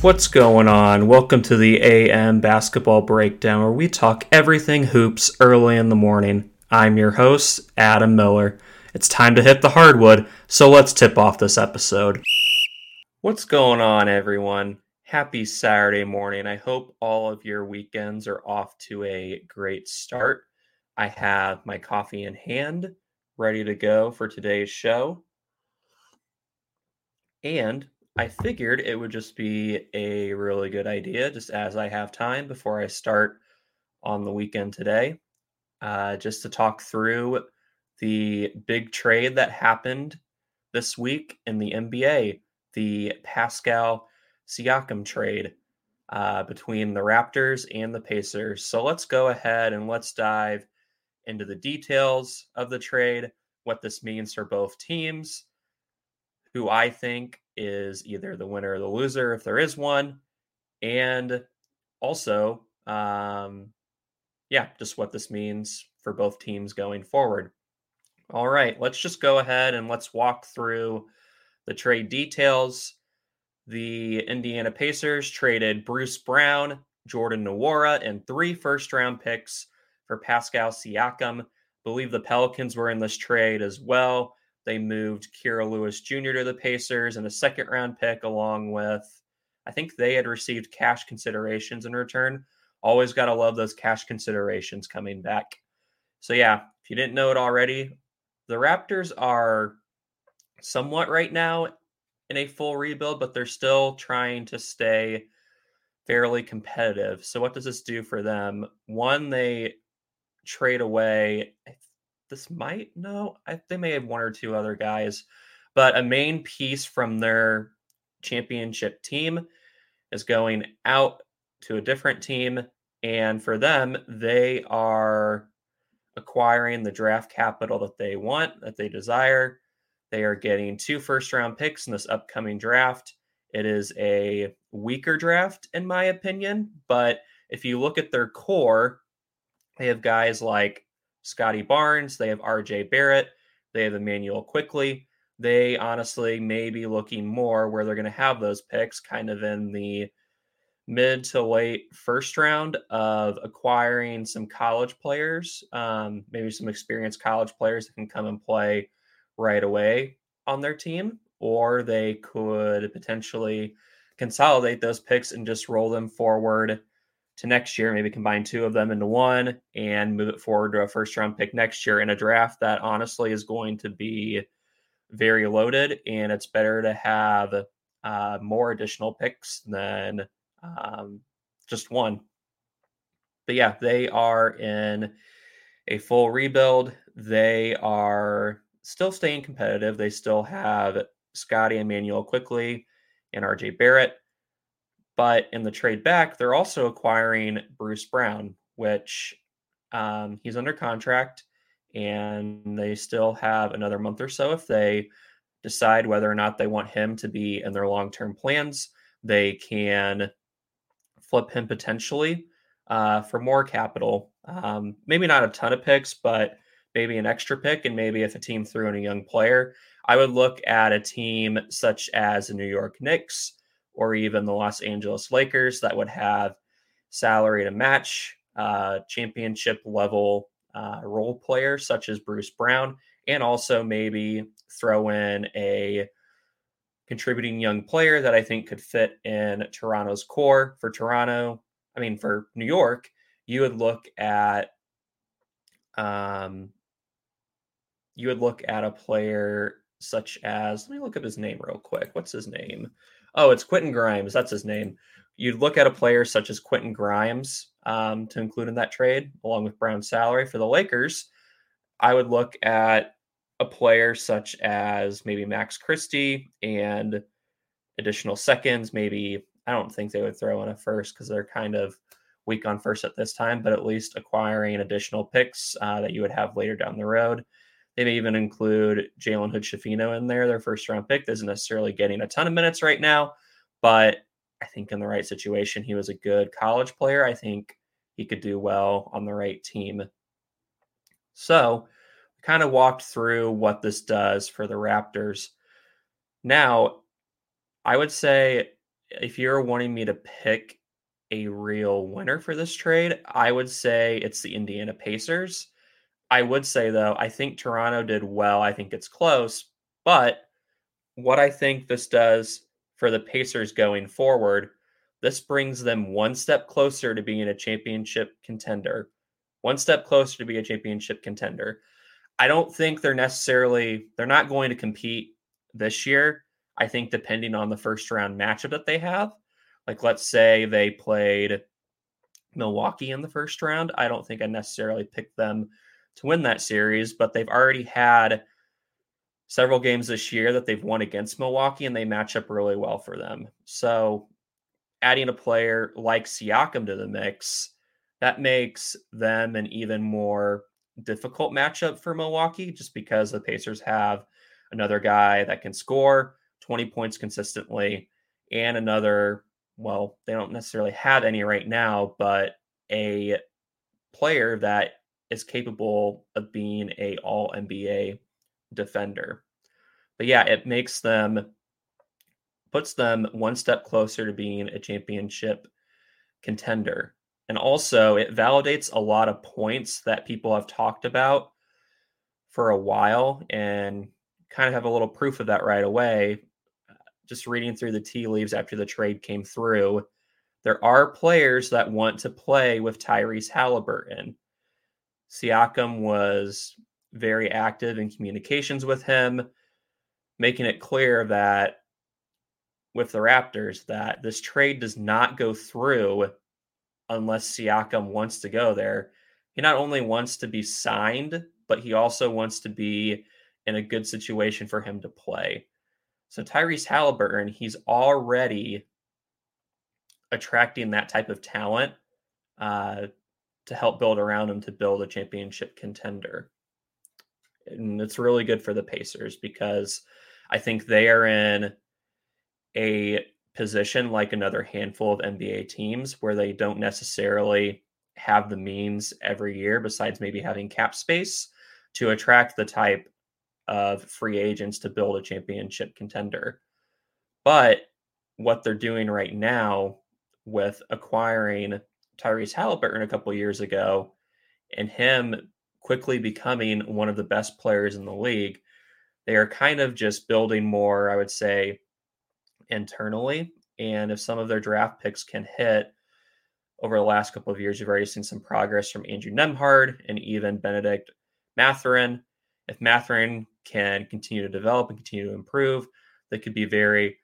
What's going on? Welcome to the AM Basketball Breakdown, where we talk everything hoops early in the morning. I'm your host, Adam Miller. It's time to hit the hardwood, so let's tip off this episode. What's going on, everyone? Happy Saturday morning. I hope all of your weekends are off to a great start. I have my coffee in hand, ready to go for today's show. And I figured it would just be a really good idea, just as I have time before I start on the weekend today, uh, just to talk through the big trade that happened this week in the NBA, the Pascal Siakam trade uh, between the Raptors and the Pacers. So let's go ahead and let's dive into the details of the trade, what this means for both teams, who I think is either the winner or the loser, if there is one, and also, um, yeah, just what this means for both teams going forward. All right, let's just go ahead and let's walk through the trade details. The Indiana Pacers traded Bruce Brown, Jordan Nwora, and three first round picks for Pascal Siakam. believe the Pelicans were in this trade as well. They moved Kira Lewis Jr. to the Pacers and a second round pick, along with, I think they had received cash considerations in return. Always got to love those cash considerations coming back. So, yeah, if you didn't know it already, the Raptors are somewhat right now in a full rebuild, but they're still trying to stay fairly competitive. So, what does this do for them? One, they trade away, I this might no, I, they may have one or two other guys, but a main piece from their championship team is going out to a different team, and for them, they are acquiring the draft capital that they want, that they desire. They are getting two first round picks in this upcoming draft. It is a weaker draft, in my opinion, but if you look at their core, they have guys like Scottie Barnes, they have RJ Barrett, they have Immanuel Quickley. They honestly may be looking more where they're going to have those picks kind of in the mid to late first round of acquiring some college players, um, maybe some experienced college players that can come and play right away on their team, or they could potentially consolidate those picks and just roll them forward to next year, maybe combine two of them into one and move it forward to a first round pick next year in a draft that honestly is going to be very loaded. And it's better to have uh, more additional picks than um, just one. But yeah, they are in a full rebuild. They are still staying competitive. They still have Scottie Immanuel Quickley and RJ Barrett. But in the trade back, they're also acquiring Bruce Brown, which um, he's under contract, and they still have another month or so if they decide whether or not they want him to be in their long term plans. They can flip him potentially uh, for more capital. Um, maybe not a ton of picks, but maybe an extra pick. And maybe if a team threw in a young player, I would look at a team such as the New York Knicks or even the Los Angeles Lakers that would have salary to match uh, championship level uh, role players such as Bruce Brown, and also maybe throw in a contributing young player that I think could fit in Toronto's core. For Toronto, I mean, for New York, you would look at um, you would look at a player such as let me look up his name real quick. What's his name? Oh, it's Quentin Grimes. That's his name. You'd look at a player such as Quentin Grimes um, to include in that trade, along with Brown's salary for the Lakers. I would look at a player such as maybe Max Christie and additional seconds. Maybe I don't think they would throw in a first because they're kind of weak on first at this time, but at least acquiring additional picks uh, that you would have later down the road. They may even include Jalen Hood Schifino in there, their first round pick. Isn't necessarily getting a ton of minutes right now, but I think in the right situation, he was a good college player. I think he could do well on the right team. So, kind of walked through what this does for the Raptors. Now, I would say if you're wanting me to pick a real winner for this trade, I would say it's the Indiana Pacers. I would say though, I think Toronto did well. I think it's close, but what I think this does for the Pacers going forward, this brings them one step closer to being a championship contender. One step closer to be a championship contender. I don't think they're necessarily they're not going to compete this year. I think depending on the first round matchup that they have, like let's say they played Milwaukee in the first round, I don't think I necessarily picked them to win that series, but they've already had several games this year that they've won against Milwaukee and they match up really well for them. So adding a player like Siakam to the mix, that makes them an even more difficult matchup for Milwaukee just because the Pacers have another guy that can score 20 points consistently and another well, they don't necessarily have any right now, but a player that is capable of being a all NBA defender. But yeah, it makes them puts them one step closer to being a championship contender. And also, it validates a lot of points that people have talked about for a while and kind of have a little proof of that right away. Just reading through the tea leaves after the trade came through, there are players that want to play with Tyrese Haliburton. Siakam was very active in communications with him, making it clear that with the Raptors that this trade does not go through unless Siakam wants to go there. He not only wants to be signed, but he also wants to be in a good situation for him to play. So Tyrese Haliburton, he's already attracting that type of talent uh, to help build around him to build a championship contender. And it's really good for the Pacers because I think they are in a position like another handful of NBA teams where they don't necessarily have the means every year, besides maybe having cap space, to attract the type of free agents to build a championship contender. But what they're doing right now with acquiring Tyrese Haliburton a couple years ago and him quickly becoming one of the best players in the league, they are kind of just building more, I would say, internally. And if some of their draft picks can hit over the last couple of years, you've already seen some progress from Andrew Nembhard and even Benedict Mathurin. If Mathurin can continue to develop and continue to improve, that could be very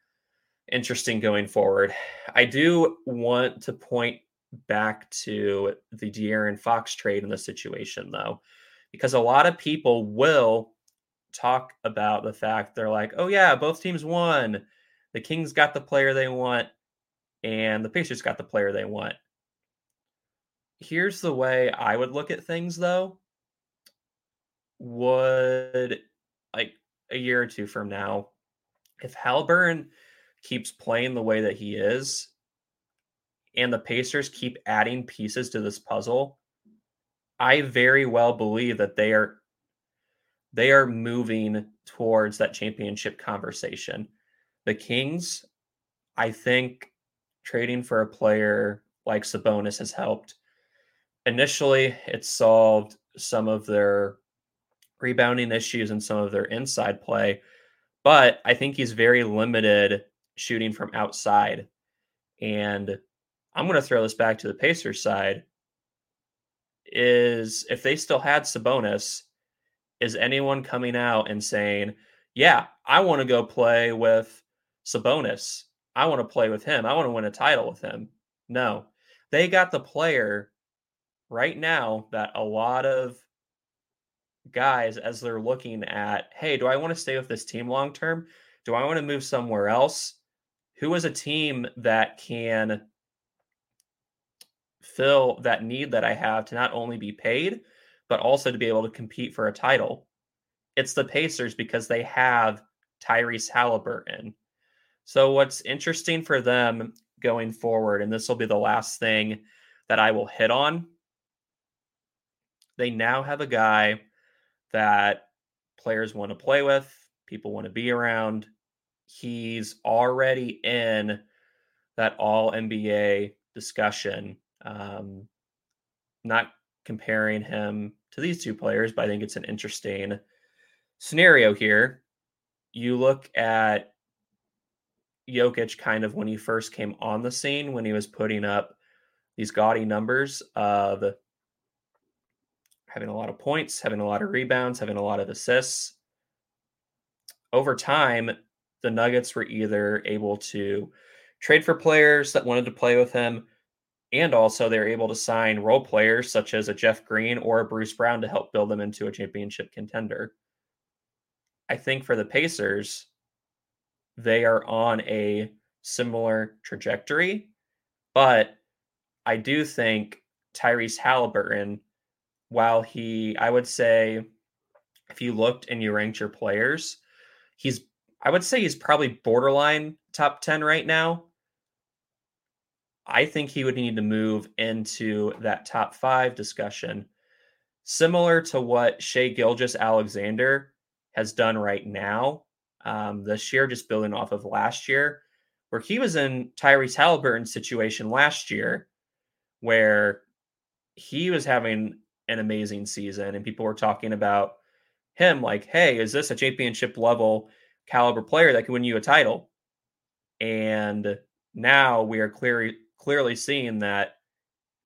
interesting going forward. I do want to point back to the De'Aaron Fox trade in the situation, though, because a lot of people will talk about the fact they're like, oh, yeah, both teams won. The Kings got the player they want, and the Pacers got the player they want. Here's the way I would look at things, though. Would like a year or two from now, if Haliburton keeps playing the way that he is, and the Pacers keep adding pieces to this puzzle, I very well believe that they are they are moving towards that championship conversation. The Kings, I think trading for a player like Sabonis has helped. Initially, it solved some of their rebounding issues and some of their inside play, but I think he's very limited shooting from outside. And I'm going to throw this back to the Pacers side. Is if they still had Sabonis, is anyone coming out and saying, "Yeah, I want to go play with Sabonis. I want to play with him. I want to win a title with him." No. They got the player right now that a lot of guys as they're looking at, "Hey, do I want to stay with this team long term? Do I want to move somewhere else?" Who is a team that can fill that need that I have to not only be paid, but also to be able to compete for a title. It's the Pacers because they have Tyrese Haliburton. So, what's interesting for them going forward, and this will be the last thing that I will hit on, they now have a guy that players want to play with, people want to be around. He's already in that all NBA discussion. Um, not comparing him to these two players, but I think it's an interesting scenario here. You look at Jokic kind of when he first came on the scene, when he was putting up these gaudy numbers of having a lot of points, having a lot of rebounds, having a lot of assists. Over time, the Nuggets were either able to trade for players that wanted to play with him, and also they're able to sign role players such as a Jeff Green or a Bruce Brown to help build them into a championship contender. I think for the Pacers, they are on a similar trajectory, but I do think Tyrese Haliburton, while he, I would say, if you looked and you ranked your players, he's, I would say he's probably borderline top 10 right now. I think he would need to move into that top five discussion, similar to what Shai Gilgeous-Alexander has done right now um, this year, just building off of last year, where he was in Tyrese Haliburton's situation last year, where he was having an amazing season, and people were talking about him like, hey, is this a championship level caliber player that can win you a title? And now we are clearly clearly seeing that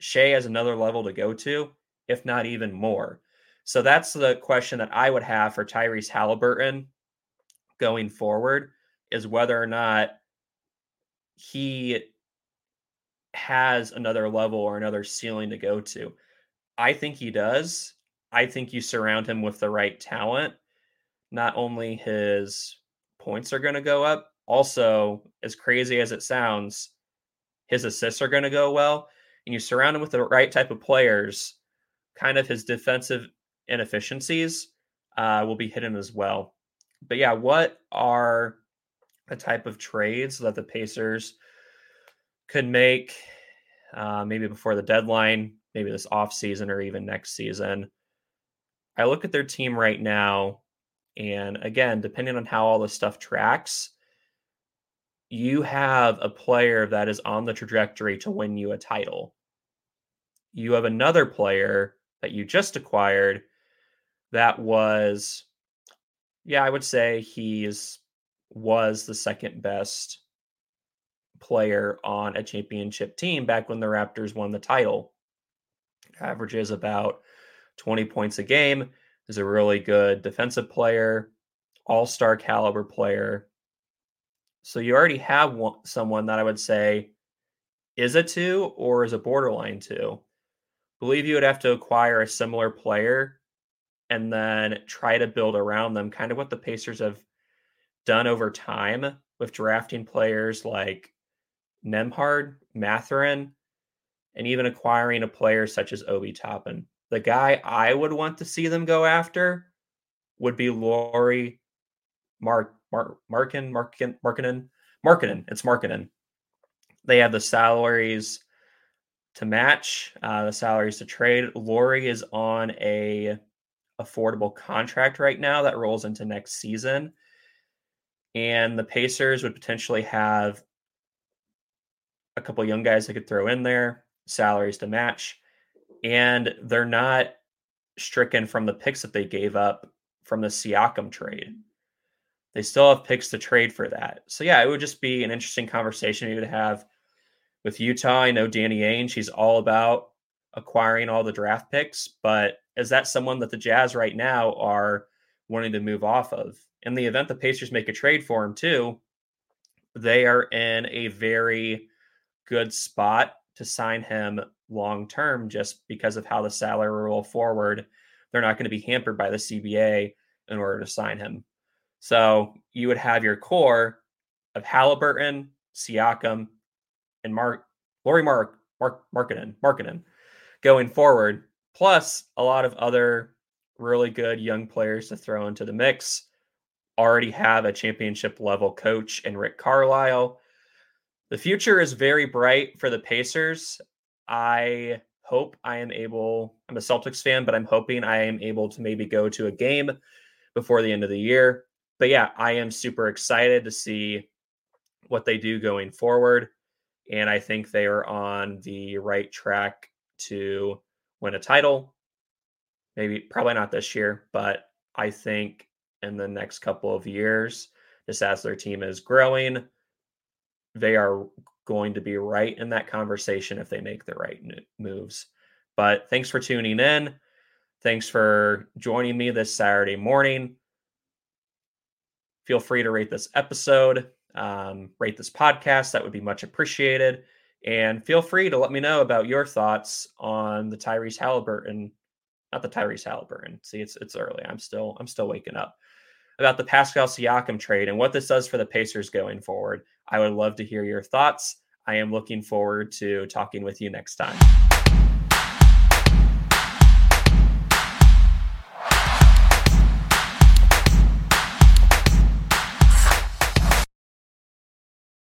Shai has another level to go to, if not even more. So that's the question that I would have for Tyrese Haliburton going forward is whether or not he has another level or another ceiling to go to. I think he does. I think you surround him with the right talent. Not only his points are going to go up, also, as crazy as it sounds, his assists are going to go well. And you surround him with the right type of players, kind of his defensive inefficiencies uh, will be hidden as well. But yeah, what are the type of trades that the Pacers could make uh, maybe before the deadline, maybe this off season or even next season? I look at their team right now, and again, depending on how all this stuff tracks, you have a player that is on the trajectory to win you a title. You have another player that you just acquired that was yeah, I would say he's was the second best player on a championship team back when the Raptors won the title. Averages about 20 points a game, is a really good defensive player, all-star caliber player. So you already have one, someone that I would say is a 2 or is a borderline 2. Believe you would have to acquire a similar player and then try to build around them, kind of what the Pacers have done over time with drafting players like Nembhard, Mathurin, and even acquiring a player such as Obi Toppin. The guy I would want to see them go after would be Lauri Mark Mark Markin Markin Markinen Markinen. It's Markinen. They have the salaries to match, uh, the salaries to trade. Lauri is on a affordable contract right now that rolls into next season. And the Pacers would potentially have a couple young guys they could throw in there, salaries to match. And they're not stricken from the picks that they gave up from the Siakam trade. They still have picks to trade for that. So yeah, it would just be an interesting conversation you would have with Utah. I know Danny Ainge, she's all about acquiring all the draft picks, but is that someone that the Jazz right now are wanting to move off of? In the event the Pacers make a trade for him too, they are in a very good spot to sign him long term just because of how the salary roll forward. They're not going to be hampered by the CBA in order to sign him. So you would have your core of Haliburton, Siakam, and Mark Lauri Mark Mark Markkanen, Markkanen going forward plus a lot of other really good young players to throw into the mix. Already have a championship level coach in Rick Carlisle. The future is very bright for the Pacers. I hope I am able, I'm a Celtics fan, but I'm hoping I am able to maybe go to a game before the end of the year. But yeah, I am super excited to see what they do going forward. And I think they are on the right track to win a title. Maybe, probably not this year, but I think in the next couple of years, just as their team is growing, they are going to be right in that conversation if they make the right moves. But thanks for tuning in. Thanks for joining me this Saturday morning. Feel free to rate this episode, um, rate this podcast. That would be much appreciated. And feel free to let me know about your thoughts on the Tyrese Haliburton, not the Tyrese Haliburton. See, it's it's early. I'm still I'm still waking up about the Pascal Siakam trade and what this does for the Pacers going forward. I would love to hear your thoughts. I am looking forward to talking with you next time.